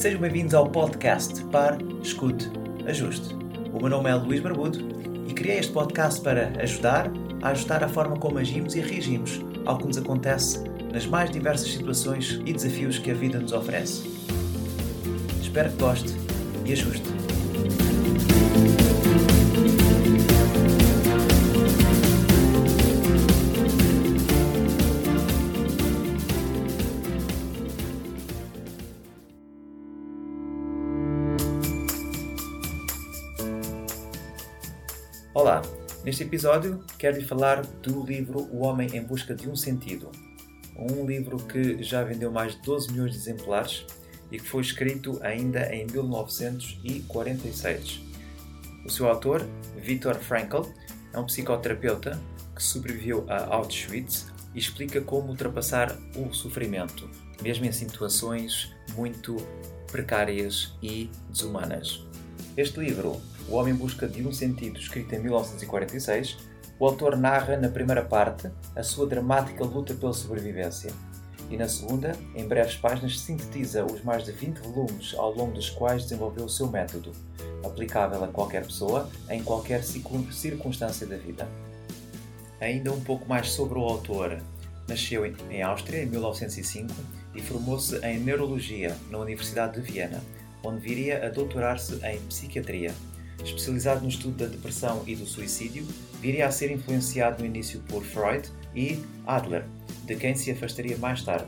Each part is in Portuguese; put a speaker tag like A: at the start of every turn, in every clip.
A: sejam bem-vindos ao podcast Par, Escute, Ajuste. O meu nome é Luís Barbudo e criei este podcast para ajudar a ajustar a forma como agimos e reagimos ao que nos acontece nas mais diversas situações e desafios que a vida nos oferece. Espero que goste e ajuste. Neste episódio quero-lhe falar do livro O Homem em Busca de um Sentido. Um livro que já vendeu mais de 12 milhões de exemplares e que foi escrito ainda em 1946. O seu autor, Viktor Frankl, é um psicoterapeuta que sobreviveu a Auschwitz e explica como ultrapassar o sofrimento, mesmo em situações muito precárias e desumanas. Este livro o Homem em Busca de um Sentido, escrito em 1946, o autor narra, na primeira parte, a sua dramática luta pela sobrevivência, e na segunda, em breves páginas, sintetiza os mais de 20 volumes ao longo dos quais desenvolveu o seu método, aplicável a qualquer pessoa, em qualquer circunstância da vida. Ainda um pouco mais sobre o autor. Nasceu em Áustria em 1905 e formou-se em Neurologia na Universidade de Viena, onde viria a doutorar-se em Psiquiatria especializado no estudo da depressão e do suicídio, viria a ser influenciado no início por Freud e Adler, de quem se afastaria mais tarde.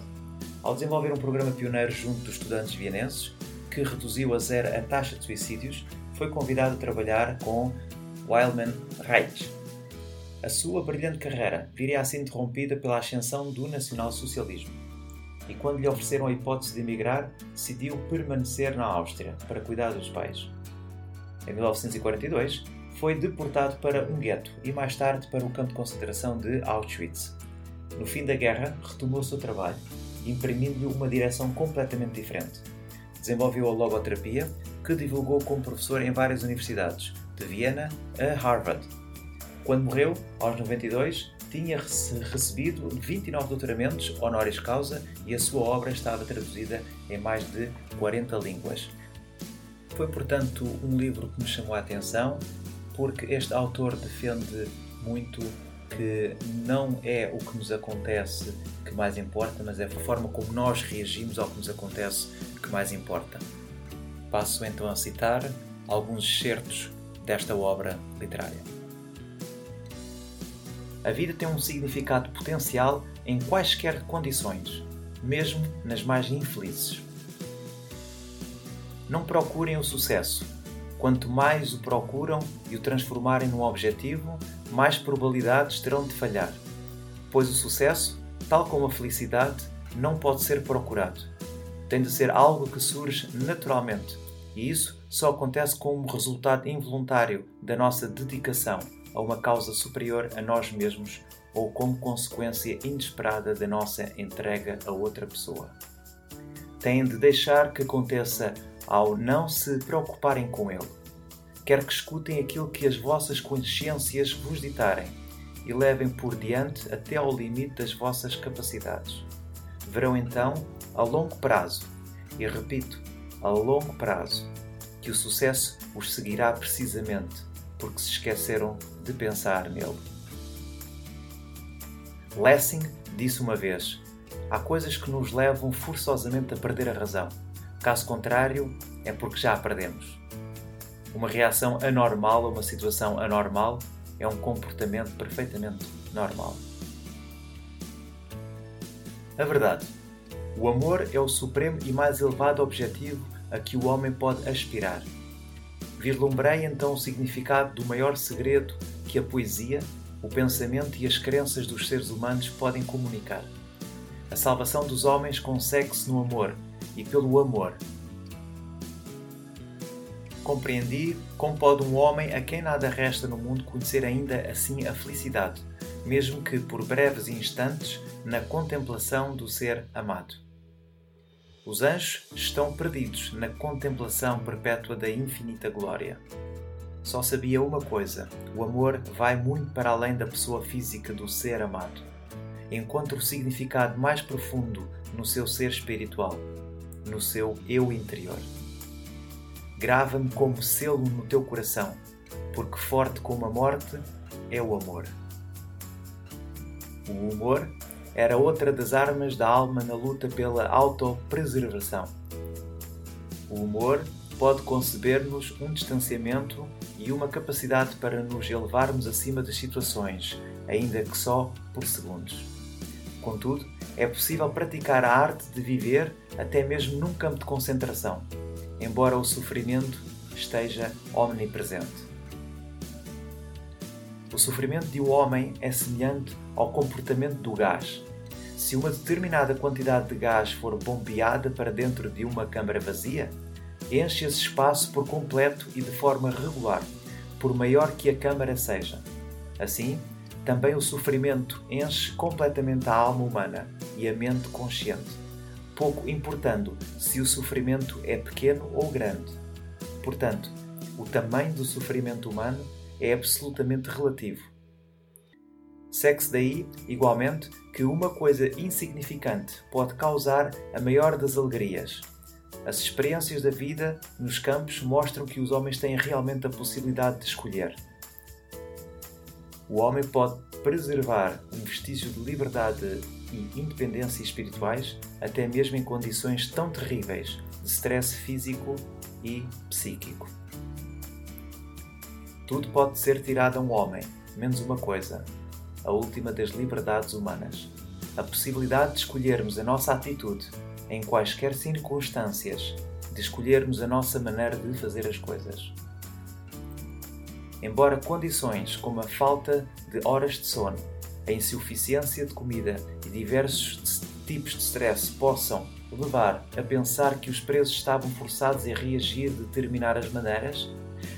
A: Ao desenvolver um programa pioneiro junto dos estudantes vienenses, que reduziu a zero a taxa de suicídios, foi convidado a trabalhar com Wildman Reich. A sua brilhante carreira viria a ser interrompida pela ascensão do nacionalsocialismo. E quando lhe ofereceram a hipótese de emigrar, decidiu permanecer na Áustria para cuidar dos pais. Em 1942, foi deportado para um gueto e mais tarde para o campo de concentração de Auschwitz. No fim da guerra, retomou o seu trabalho, imprimindo-lhe uma direção completamente diferente. Desenvolveu a logoterapia, que divulgou como professor em várias universidades, de Viena a Harvard. Quando morreu, aos 92, tinha recebido 29 doutoramentos honoris causa e a sua obra estava traduzida em mais de 40 línguas. Foi, portanto, um livro que me chamou a atenção, porque este autor defende muito que não é o que nos acontece que mais importa, mas é a forma como nós reagimos ao que nos acontece que mais importa. Passo então a citar alguns excertos desta obra literária. A vida tem um significado potencial em quaisquer condições, mesmo nas mais infelizes. Não procurem o sucesso. Quanto mais o procuram e o transformarem num objetivo, mais probabilidades terão de falhar. Pois o sucesso, tal como a felicidade, não pode ser procurado. Tem de ser algo que surge naturalmente, e isso só acontece como resultado involuntário da nossa dedicação a uma causa superior a nós mesmos ou como consequência inesperada da nossa entrega a outra pessoa. Têm de deixar que aconteça ao não se preocuparem com ele. Quer que escutem aquilo que as vossas consciências vos ditarem e levem por diante até ao limite das vossas capacidades. Verão então, a longo prazo, e repito, a longo prazo, que o sucesso os seguirá precisamente porque se esqueceram de pensar nele. Lessing disse uma vez: Há coisas que nos levam forçosamente a perder a razão Caso contrário, é porque já a perdemos. Uma reação anormal a uma situação anormal é um comportamento perfeitamente normal. A verdade. O amor é o supremo e mais elevado objetivo a que o homem pode aspirar. Vislumbrei então o significado do maior segredo que a poesia, o pensamento e as crenças dos seres humanos podem comunicar. A salvação dos homens consegue-se no amor, e pelo amor. Compreendi como pode um homem a quem nada resta no mundo conhecer ainda assim a felicidade, mesmo que por breves instantes na contemplação do ser amado. Os anjos estão perdidos na contemplação perpétua da infinita glória. Só sabia uma coisa: o amor vai muito para além da pessoa física do ser amado. Encontra o significado mais profundo no seu ser espiritual no seu eu interior. Grava-me como selo no teu coração, porque forte como a morte é o amor. O humor era outra das armas da alma na luta pela autopreservação. O humor pode conceber-nos um distanciamento e uma capacidade para nos elevarmos acima das situações, ainda que só por segundos. Contudo, é possível praticar a arte de viver até mesmo num campo de concentração, embora o sofrimento esteja omnipresente. O sofrimento de um homem é semelhante ao comportamento do gás. Se uma determinada quantidade de gás for bombeada para dentro de uma câmara vazia, enche esse espaço por completo e de forma regular, por maior que a câmara seja. Assim, também o sofrimento enche completamente a alma humana e a mente consciente, pouco importando se o sofrimento é pequeno ou grande. Portanto, o tamanho do sofrimento humano é absolutamente relativo. Segue-se daí, igualmente, que uma coisa insignificante pode causar a maior das alegrias. As experiências da vida nos campos mostram que os homens têm realmente a possibilidade de escolher. O homem pode preservar um vestígio de liberdade e independência espirituais até mesmo em condições tão terríveis de stress físico e psíquico. Tudo pode ser tirado a um homem, menos uma coisa: a última das liberdades humanas. A possibilidade de escolhermos a nossa atitude em quaisquer circunstâncias, de escolhermos a nossa maneira de fazer as coisas. Embora condições como a falta de horas de sono, a insuficiência de comida e diversos tipos de stress possam levar a pensar que os presos estavam forçados a reagir de determinadas maneiras,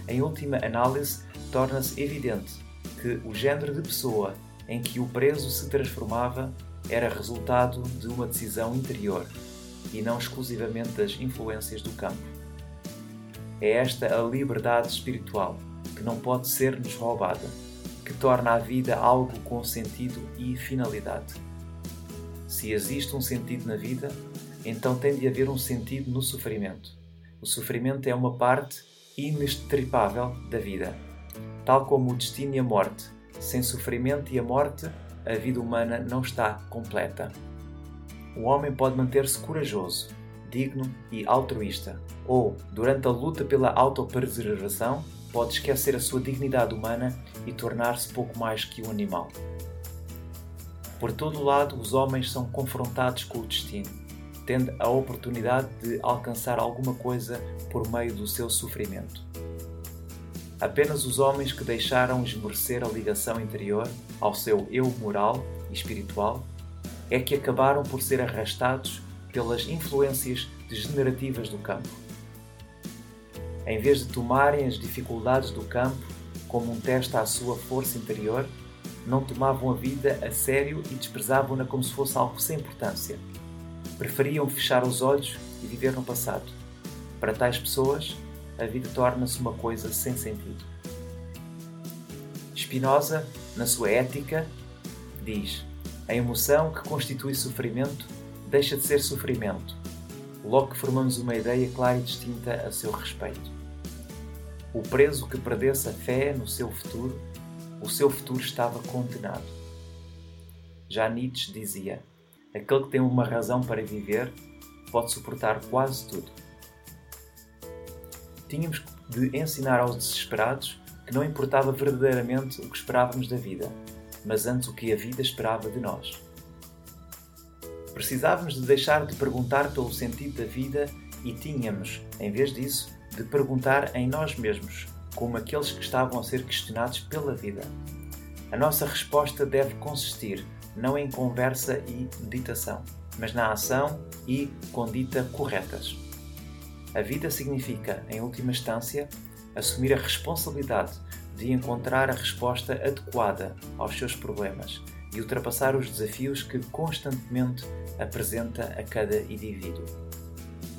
A: em última análise, torna-se evidente que o género de pessoa em que o preso se transformava era resultado de uma decisão interior e não exclusivamente das influências do campo. É esta a liberdade espiritual que não pode ser-nos roubada, que torna a vida algo com sentido e finalidade. Se existe um sentido na vida, então tem de haver um sentido no sofrimento. O sofrimento é uma parte inextricável da vida. Tal como o destino e a morte, sem sofrimento e a morte, a vida humana não está completa. O homem pode manter-se corajoso, digno e altruísta, ou, durante a luta pela autopreservação, pode esquecer a sua dignidade humana e tornar-se pouco mais que um animal. Por todo o lado, os homens são confrontados com o destino tendo a oportunidade de alcançar alguma coisa por meio do seu sofrimento. Apenas os homens que deixaram esmorecer a ligação interior ao seu eu moral e espiritual é que acabaram por ser arrastados pelas influências degenerativas do campo. Em vez de tomarem as dificuldades do campo como um teste à sua força interior, não tomavam a vida a sério e desprezavam-na como se fosse algo sem importância preferiam fechar os olhos e viver no passado. Para tais pessoas, a vida torna-se uma coisa sem sentido. Spinoza, na sua Ética, diz: A emoção que constitui sofrimento deixa de ser sofrimento, logo que formamos uma ideia clara e distinta a seu respeito. O preso que perdesse a fé no seu futuro, o seu futuro estava condenado. Já Nietzsche dizia: aquele que tem uma razão para viver pode suportar quase tudo. Tínhamos de ensinar aos desesperados que não importava verdadeiramente o que esperávamos da vida, mas antes o que a vida esperava de nós. Precisávamos de deixar de perguntar pelo sentido da vida e tínhamos, em vez disso, de perguntar em nós mesmos, como aqueles que estavam a ser questionados pela vida. A nossa resposta deve consistir não em conversa e meditação, mas na ação e condita corretas. A vida significa, em última instância, assumir a responsabilidade de encontrar a resposta adequada aos seus problemas e ultrapassar os desafios que constantemente apresenta a cada indivíduo.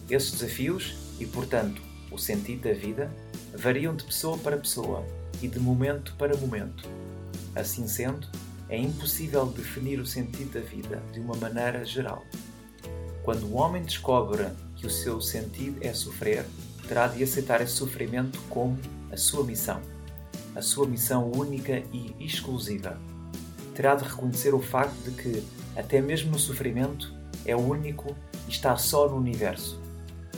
A: Esses desafios, e portanto o sentido da vida, variam de pessoa para pessoa e de momento para momento. Assim sendo, é impossível definir o sentido da vida de uma maneira geral. Quando o homem descobre que o seu sentido é sofrer, terá de aceitar esse sofrimento como a sua missão, a sua missão única e exclusiva. Terá de reconhecer o facto de que, até mesmo no sofrimento, é único e está só no universo.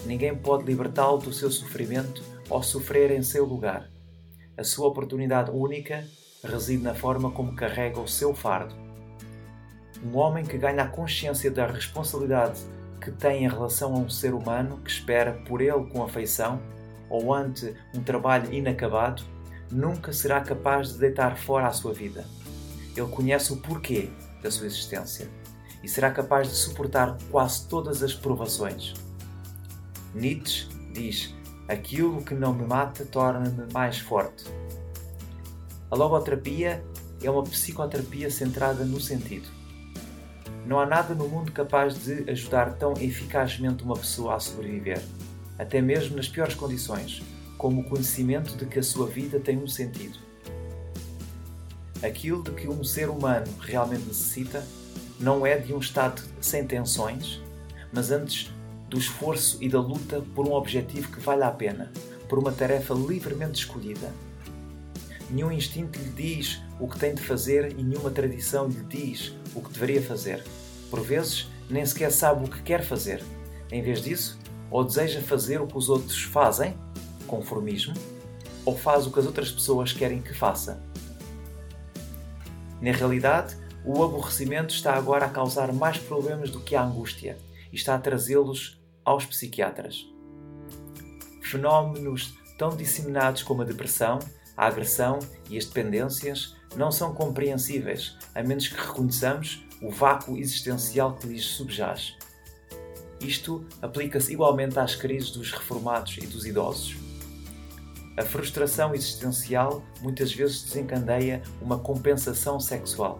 A: Ninguém pode libertá-lo do seu sofrimento ou sofrer em seu lugar. A sua oportunidade única reside na forma como carrega o seu fardo. Um homem que ganha a consciência da responsabilidade que tem em relação a um ser humano que espera por ele com afeição ou ante um trabalho inacabado, nunca será capaz de deitar fora a sua vida. Ele conhece o porquê da sua existência e será capaz de suportar quase todas as provações. Nietzsche diz: Aquilo que não me mata torna-me mais forte. A logoterapia é uma psicoterapia centrada no sentido. Não há nada no mundo capaz de ajudar tão eficazmente uma pessoa a sobreviver, até mesmo nas piores condições, como o conhecimento de que a sua vida tem um sentido. Aquilo de que um ser humano realmente necessita não é de um estado sem tensões, mas antes do esforço e da luta por um objetivo que vale a pena, por uma tarefa livremente escolhida Nenhum instinto lhe diz o que tem de fazer e nenhuma tradição lhe diz o que deveria fazer. Por vezes, nem sequer sabe o que quer fazer. Em vez disso, ou deseja fazer o que os outros fazem, conformismo, ou faz o que as outras pessoas querem que faça. Na realidade, o aborrecimento está agora a causar mais problemas do que a angústia e está a trazê-los aos psiquiatras. Fenómenos tão disseminados como a depressão a agressão e as dependências não são compreensíveis a menos que reconheçamos o vácuo existencial que lhes subjaz. Isto aplica-se igualmente às crises dos reformados e dos idosos. A frustração existencial muitas vezes desencadeia uma compensação sexual.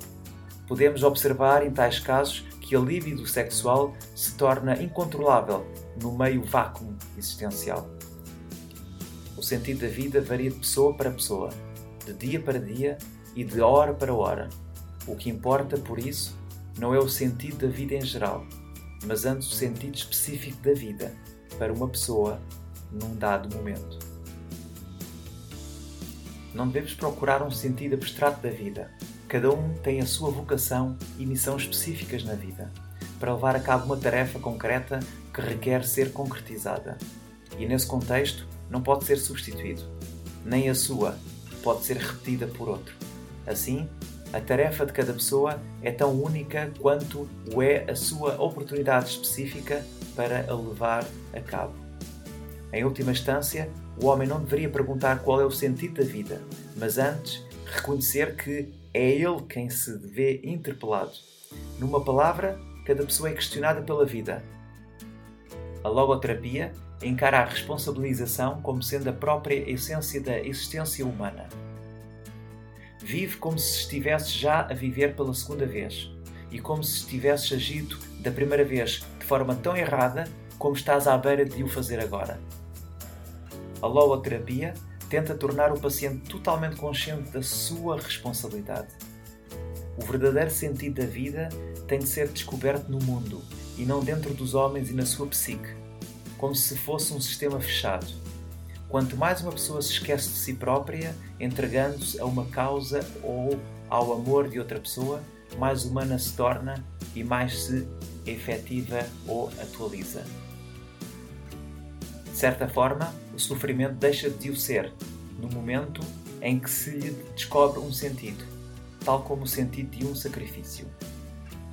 A: Podemos observar em tais casos que a libido sexual se torna incontrolável no meio vácuo existencial. O sentido da vida varia de pessoa para pessoa, de dia para dia e de hora para hora. O que importa, por isso, não é o sentido da vida em geral, mas antes o sentido específico da vida para uma pessoa num dado momento. Não devemos procurar um sentido abstrato da vida. Cada um tem a sua vocação e missão específicas na vida, para levar a cabo uma tarefa concreta que requer ser concretizada. E nesse contexto, não pode ser substituído, nem a sua pode ser repetida por outro. Assim, a tarefa de cada pessoa é tão única quanto o é a sua oportunidade específica para a levar a cabo. Em última instância, o homem não deveria perguntar qual é o sentido da vida, mas antes reconhecer que é ele quem se vê interpelado. Numa palavra, cada pessoa é questionada pela vida. A logoterapia encara a responsabilização como sendo a própria essência da existência humana. Vive como se estivesse já a viver pela segunda vez e como se estivesses agido da primeira vez de forma tão errada como estás à beira de o fazer agora. A logoterapia tenta tornar o paciente totalmente consciente da sua responsabilidade. O verdadeiro sentido da vida tem de ser descoberto no mundo e não dentro dos homens e na sua psique como se fosse um sistema fechado. Quanto mais uma pessoa se esquece de si própria, entregando-se a uma causa ou ao amor de outra pessoa, mais humana se torna e mais se efetiva ou atualiza. De certa forma, o sofrimento deixa de o ser no momento em que se lhe descobre um sentido, tal como o sentido de um sacrifício.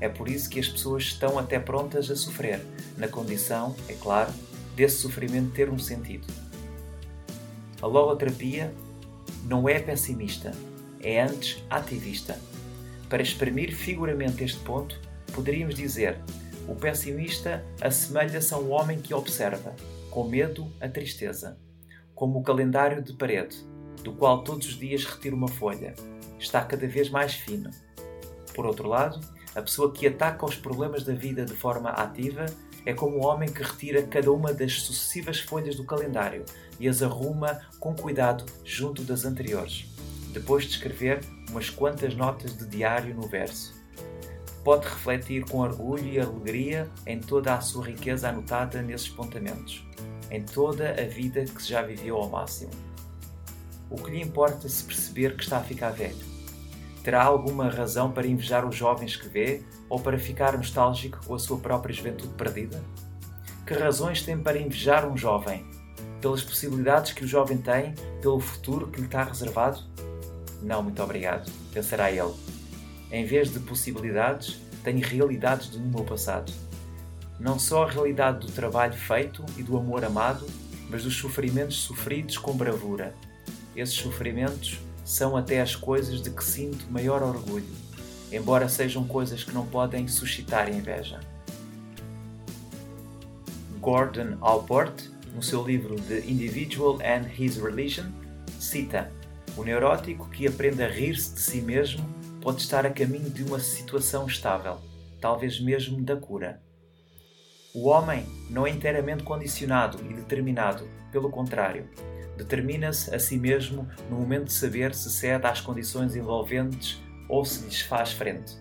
A: É por isso que as pessoas estão até prontas a sofrer, na condição, é claro, desse sofrimento ter um sentido. A logoterapia não é pessimista, é antes ativista. Para exprimir figuramente este ponto, poderíamos dizer: o pessimista assemelha-se a um homem que observa, com medo, a tristeza, como o calendário de parede, do qual todos os dias retira uma folha. Está cada vez mais fino. Por outro lado, a pessoa que ataca os problemas da vida de forma ativa é como o homem que retira cada uma das sucessivas folhas do calendário e as arruma com cuidado junto das anteriores, depois de escrever umas quantas notas de diário no verso. Pode refletir com orgulho e alegria em toda a sua riqueza anotada nesses pontamentos, em toda a vida que já viveu ao máximo. O que lhe importa se perceber que está a ficar velho? Terá alguma razão para invejar os jovens que vê ou para ficar nostálgico com a sua própria juventude perdida? Que razões tem para invejar um jovem? Pelas possibilidades que o jovem tem, pelo futuro que lhe está reservado? Não, muito obrigado, pensará ele. Em vez de possibilidades, tenho realidades do meu passado. Não só a realidade do trabalho feito e do amor amado, mas dos sofrimentos sofridos com bravura. Esses sofrimentos são até as coisas de que sinto maior orgulho, embora sejam coisas que não podem suscitar inveja. Gordon Allport, no seu livro The Individual and His Religion, cita: O neurótico que aprende a rir-se de si mesmo pode estar a caminho de uma situação estável, talvez mesmo da cura. O homem não é inteiramente condicionado e determinado, pelo contrário, determina-se a si mesmo no momento de saber se cede às condições envolventes ou se lhes faz frente.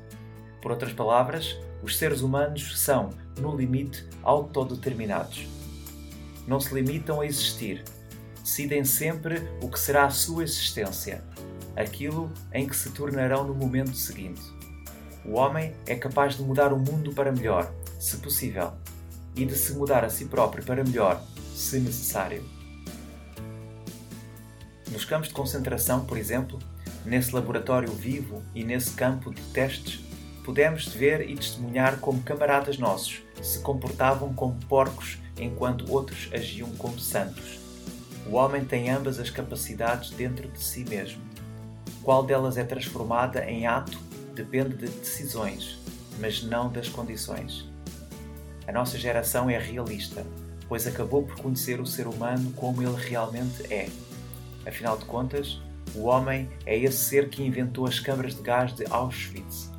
A: Por outras palavras, os seres humanos são, no limite, autodeterminados. Não se limitam a existir. Decidem sempre o que será a sua existência, aquilo em que se tornarão no momento seguinte. O homem é capaz de mudar o mundo para melhor, se possível, e de se mudar a si próprio para melhor, se necessário. Nos campos de concentração, por exemplo, nesse laboratório vivo e nesse campo de testes, pudemos ver e testemunhar como camaradas nossos se comportavam como porcos enquanto outros agiam como santos. O homem tem ambas as capacidades dentro de si mesmo. Qual delas é transformada em ato depende de decisões, mas não das condições. A nossa geração é realista, pois acabou por conhecer o ser humano como ele realmente é Afinal de contas, o homem é esse ser que inventou as câmaras de gás de Auschwitz.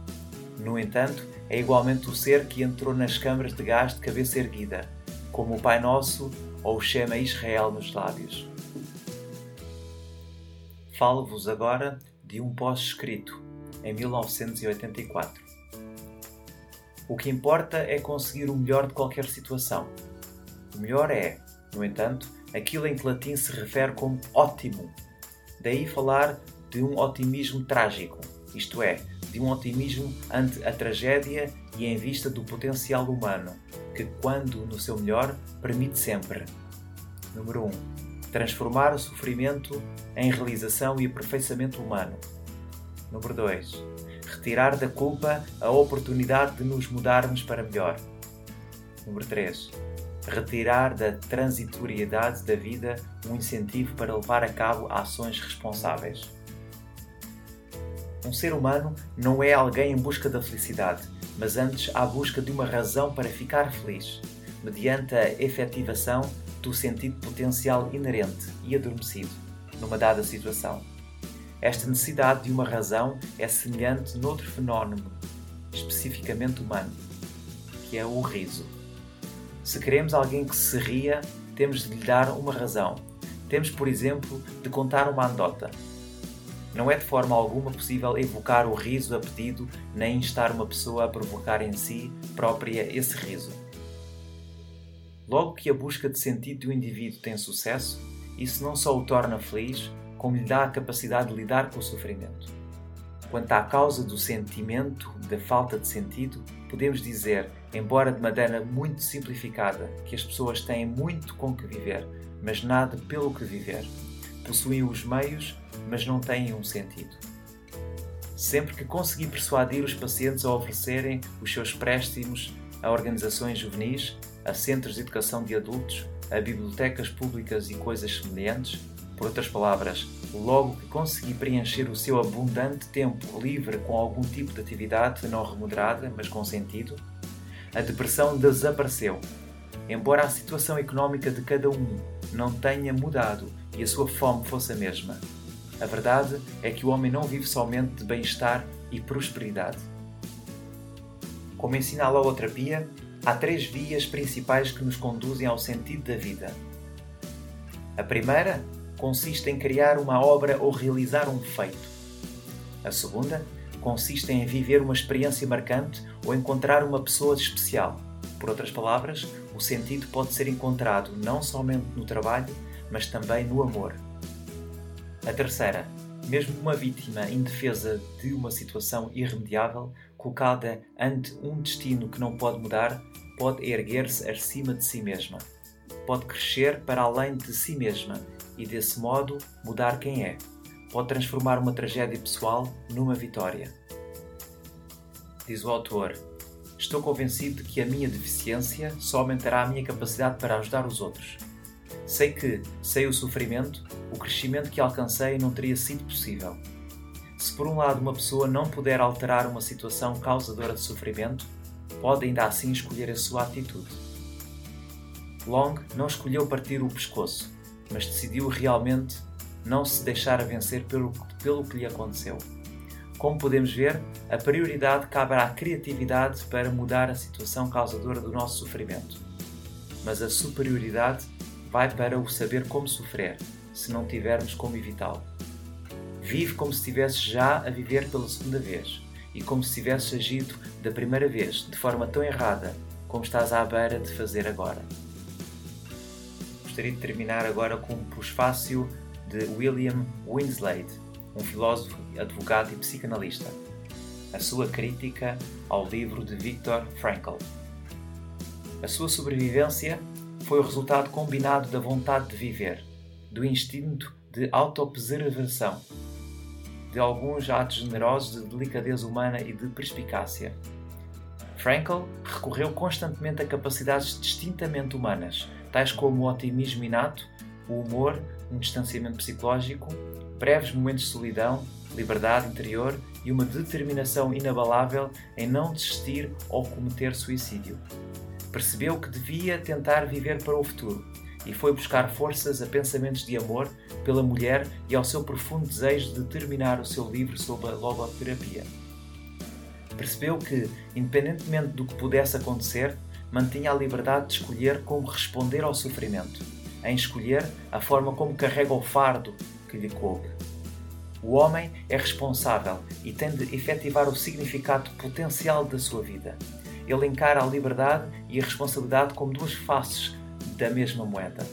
A: No entanto, é igualmente o ser que entrou nas câmaras de gás de cabeça erguida, como o Pai Nosso ou o Shema Israel nos lábios. Falo-vos agora de um pós-escrito, em 1984. O que importa é conseguir o melhor de qualquer situação. O melhor é, no entanto, aquilo em que latim se refere como ótimo. Daí falar de um otimismo trágico, isto é, de um otimismo ante a tragédia e em vista do potencial humano, que, quando no seu melhor, permite sempre. Número 1. Transformar o sofrimento em realização e aperfeiçoamento humano. Número 2. Retirar da culpa a oportunidade de nos mudarmos para melhor. Número 3 retirar da transitoriedade da vida um incentivo para levar a cabo ações responsáveis. Um ser humano não é alguém em busca da felicidade, mas antes à busca de uma razão para ficar feliz, mediante a efetivação do sentido potencial inerente e adormecido numa dada situação. Esta necessidade de uma razão é semelhante noutro fenómeno, especificamente humano, que é o riso. Se queremos alguém que se ria, temos de lhe dar uma razão. Temos, por exemplo, de contar uma anedota. Não é de forma alguma possível evocar o riso a pedido, nem instar uma pessoa a provocar em si própria esse riso. Logo que a busca de sentido do indivíduo tem sucesso, isso não só o torna feliz, como lhe dá a capacidade de lidar com o sofrimento. Quanto à causa do sentimento da falta de sentido, podemos dizer, embora de maneira muito simplificada, que as pessoas têm muito com que viver, mas nada pelo que viver. Possuem os meios, mas não têm um sentido. Sempre que consegui persuadir os pacientes a oferecerem os seus préstimos a organizações juvenis, a centros de educação de adultos, a bibliotecas públicas e coisas semelhantes, por outras palavras, logo que consegui preencher o seu abundante tempo livre com algum tipo de atividade não remunerada, mas com sentido, a depressão desapareceu. Embora a situação económica de cada um não tenha mudado e a sua fome fosse a mesma, a verdade é que o homem não vive somente de bem-estar e prosperidade. Como ensina a logoterapia, há três vias principais que nos conduzem ao sentido da vida. A primeira consiste em criar uma obra ou realizar um feito. A segunda consistem em viver uma experiência marcante ou encontrar uma pessoa especial. Por outras palavras, o sentido pode ser encontrado não somente no trabalho, mas também no amor. A terceira, mesmo uma vítima indefesa de uma situação irremediável, colocada ante um destino que não pode mudar, pode erguer-se acima de si mesma. Pode crescer para além de si mesma e, desse modo, mudar quem é. Pode transformar uma tragédia pessoal numa vitória. Diz o autor: Estou convencido de que a minha deficiência só aumentará a minha capacidade para ajudar os outros. Sei que, sem o sofrimento, o crescimento que alcancei não teria sido possível. Se por um lado uma pessoa não puder alterar uma situação causadora de sofrimento, pode ainda assim escolher a sua atitude. Long não escolheu partir o pescoço, mas decidiu realmente não se deixar vencer pelo, pelo que lhe aconteceu. Como podemos ver, a prioridade cabe à criatividade para mudar a situação causadora do nosso sofrimento. Mas a superioridade vai para o saber como sofrer, se não tivermos como evitá-lo. Vive como se estivesse já a viver pela segunda vez e como se tivesses agido da primeira vez de forma tão errada como estás à beira de fazer agora. Gostaria de terminar agora com um prefácio de William Winslade, um filósofo, advogado e psicanalista. A sua crítica ao livro de Viktor Frankl. A sua sobrevivência foi o resultado combinado da vontade de viver, do instinto de autopreservação de alguns atos generosos de delicadeza humana e de perspicácia. Frankl recorreu constantemente a capacidades distintamente humanas, tais como o otimismo inato, o humor, um distanciamento psicológico, breves momentos de solidão, liberdade interior e uma determinação inabalável em não desistir ou cometer suicídio. Percebeu que devia tentar viver para o futuro e foi buscar forças a pensamentos de amor pela mulher e ao seu profundo desejo de terminar o seu livro sobre a logoterapia. Percebeu que, independentemente do que pudesse acontecer, mantinha a liberdade de escolher como responder ao sofrimento, em escolher a forma como carrega o fardo que lhe coube. O homem é responsável e tem de efetivar o significado potencial da sua vida. Ele encara a liberdade e a responsabilidade como duas faces da mesma moeda.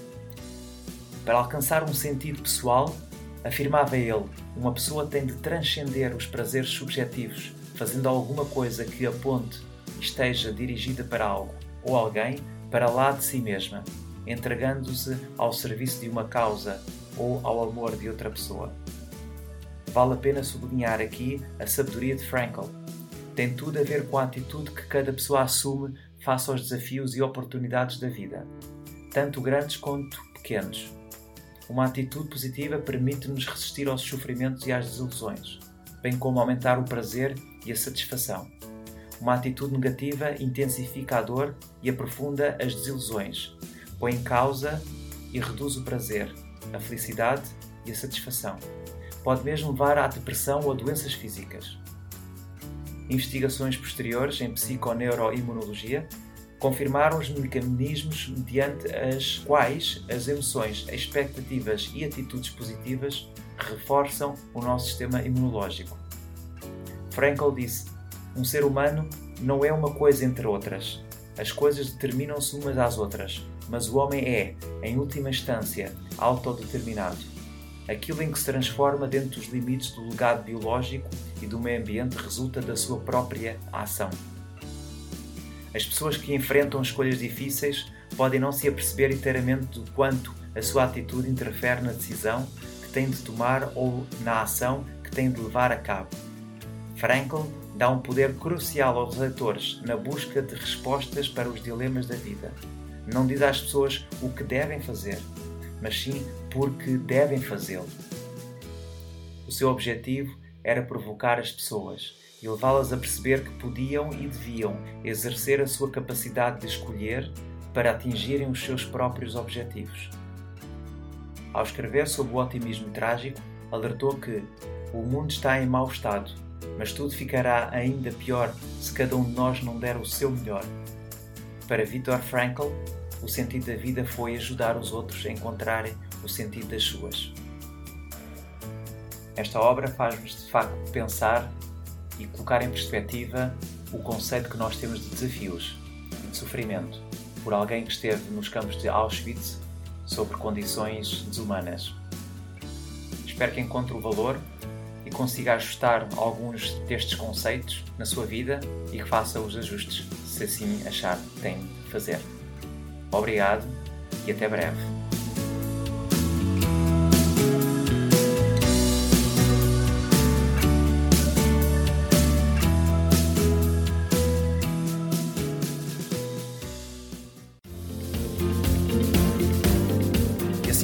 A: Para alcançar um sentido pessoal, afirmava ele, uma pessoa tem de transcender os prazeres subjetivos, fazendo alguma coisa que aponte e esteja dirigida para algo ou alguém para lá de si mesma, entregando-se ao serviço de uma causa ou ao amor de outra pessoa. Vale a pena sublinhar aqui a sabedoria de Frankl. Tem tudo a ver com a atitude que cada pessoa assume face aos desafios e oportunidades da vida tanto grandes quanto pequenos. Uma atitude positiva permite-nos resistir aos sofrimentos e às desilusões, bem como aumentar o prazer e a satisfação. Uma atitude negativa intensifica a dor e aprofunda as desilusões, põe em causa e reduz o prazer, a felicidade e a satisfação. Pode mesmo levar à depressão ou a doenças físicas. Investigações posteriores em psiconeuroimunologia confirmaram os mecanismos mediante as quais as emoções, expectativas e atitudes positivas reforçam o nosso sistema imunológico. Frankl disse: Um ser humano não é uma coisa entre outras. As coisas determinam-se umas às outras, mas o homem é, em última instância, autodeterminado. Aquilo em que se transforma dentro dos limites do legado biológico e do meio ambiente resulta da sua própria ação. As pessoas que enfrentam escolhas difíceis podem não se aperceber inteiramente do quanto a sua atitude interfere na decisão que têm de tomar ou na ação que têm de levar a cabo. Frankl dá um poder crucial aos leitores na busca de respostas para os dilemas da vida. Não diz às pessoas o que devem fazer, mas sim porque devem fazê-lo. O seu objetivo era provocar as pessoas e levá-las a perceber que podiam e deviam exercer a sua capacidade de escolher para atingirem os seus próprios objetivos. Ao escrever sobre o otimismo trágico, alertou que o mundo está em mau estado, mas tudo ficará ainda pior se cada um de nós não der o seu melhor. Para Viktor Frankl, o sentido da vida foi ajudar os outros a encontrarem o sentido das suas. Esta obra faz-nos de facto pensar e colocar em perspectiva o conceito que nós temos de desafios e de sofrimento por alguém que esteve nos campos de Auschwitz sobre condições desumanas. Espero que encontre o valor e consiga ajustar alguns destes conceitos na sua vida e que faça os ajustes, se assim achar que tem de fazer. Obrigado e até breve.